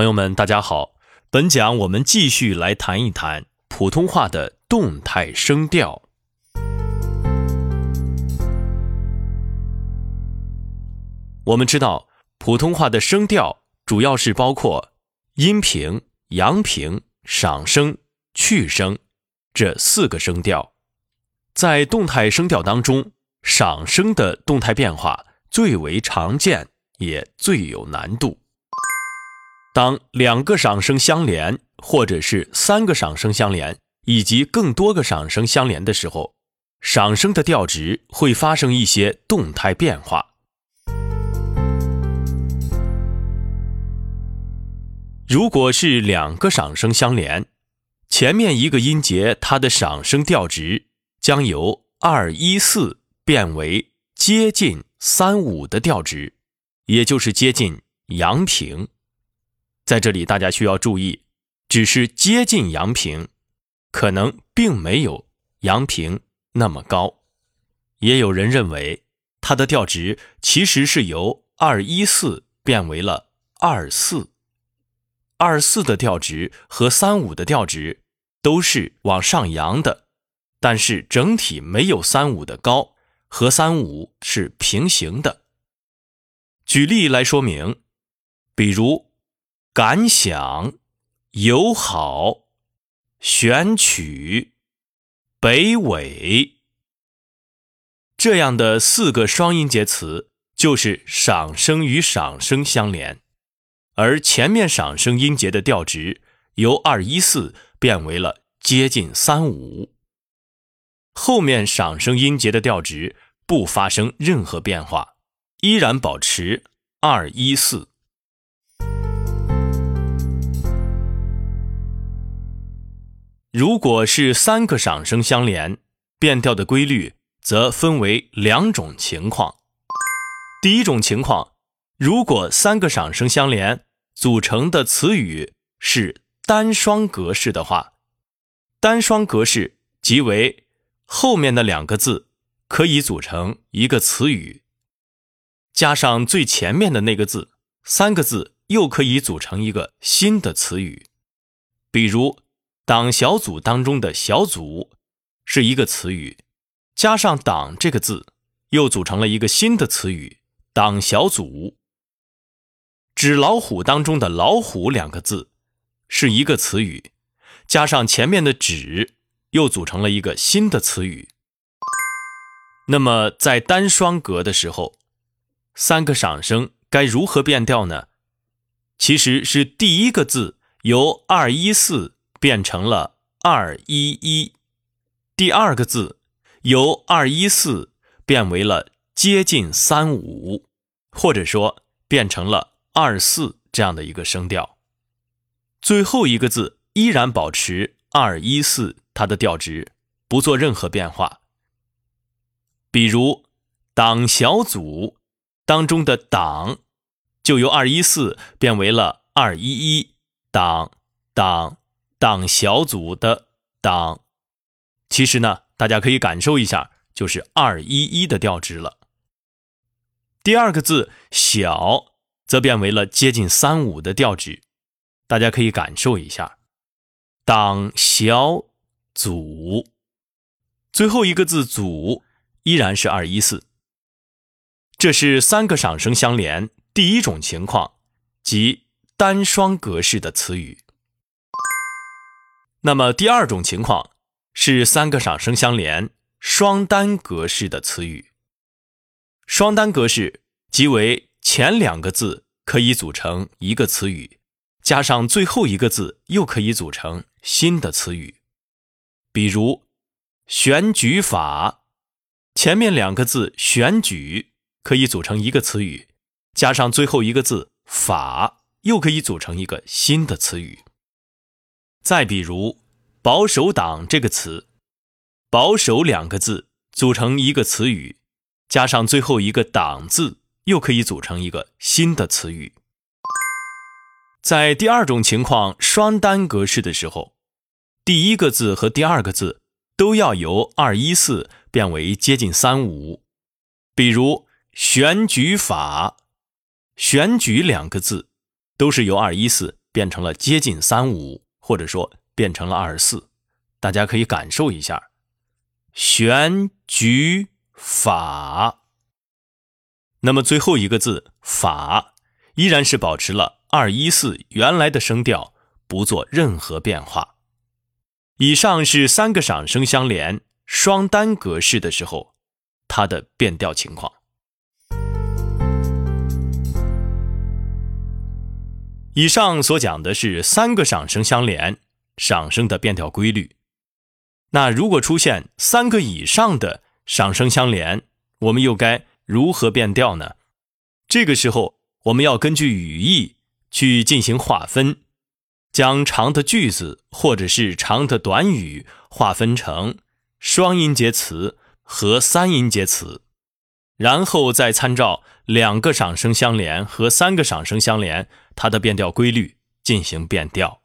朋友们，大家好。本讲我们继续来谈一谈普通话的动态声调。我们知道，普通话的声调主要是包括阴平、阳平、上声、去声这四个声调。在动态声调当中，上声的动态变化最为常见，也最有难度。当两个赏声相连，或者是三个赏声相连，以及更多个赏声相连的时候，赏声的调值会发生一些动态变化。如果是两个赏声相连，前面一个音节它的赏声调值将由二一四变为接近三五的调值，也就是接近阳平。在这里，大家需要注意，只是接近阳平，可能并没有阳平那么高。也有人认为，它的调值其实是由二一四变为了二四。二四的调值和三五的调值都是往上扬的，但是整体没有三五的高，和三五是平行的。举例来说明，比如。感想、友好、选取、北纬，这样的四个双音节词，就是赏声与赏声相连，而前面赏声音节的调值由二一四变为了接近三五，后面赏声音节的调值不发生任何变化，依然保持二一四。如果是三个上声相连，变调的规律则分为两种情况。第一种情况，如果三个上声相连组成的词语是单双格式的话，单双格式即为后面的两个字可以组成一个词语，加上最前面的那个字，三个字又可以组成一个新的词语，比如。党小组当中的“小组”是一个词语，加上“党”这个字，又组成了一个新的词语“党小组”。纸老虎当中的“老虎”两个字是一个词语，加上前面的“纸”，又组成了一个新的词语。那么在单双格的时候，三个上声该如何变调呢？其实是第一个字由二一四。变成了二一一，第二个字由二一四变为了接近三五，或者说变成了二四这样的一个声调。最后一个字依然保持二一四，它的调值不做任何变化。比如“党小组”当中的“党”就由二一四变为了二一一，党党。党小组的党，其实呢，大家可以感受一下，就是二一一的调值了。第二个字小，则变为了接近三五的调值，大家可以感受一下。党小组，最后一个字组依然是二一四。这是三个上声相连第一种情况，即单双格式的词语。那么第二种情况是三个上声相连双单格式的词语。双单格式即为前两个字可以组成一个词语，加上最后一个字又可以组成新的词语。比如选举法，前面两个字选举可以组成一个词语，加上最后一个字法又可以组成一个新的词语。再比如“保守党”这个词，“保守”两个字组成一个词语，加上最后一个“党”字，又可以组成一个新的词语。在第二种情况双单格式的时候，第一个字和第二个字都要由二一四变为接近三五。比如“选举法”，“选举”两个字都是由二一四变成了接近三五，或者说变成了二十四。大家可以感受一下，选举法。那么最后一个字法依然是保持了二一四原来的声调，不做任何变化。以上是三个赏声相连双单格式的时候，它的变调情况。以上所讲的是三个赏声相连赏声的变调规律。那如果出现三个以上的赏声相连，我们又该如何变调呢？这个时候，我们要根据语义去进行划分，将长的句子或者是长的短语划分成双音节词和三音节词。然后再参照两个赏声相连和三个赏声相连，它的变调规律进行变调。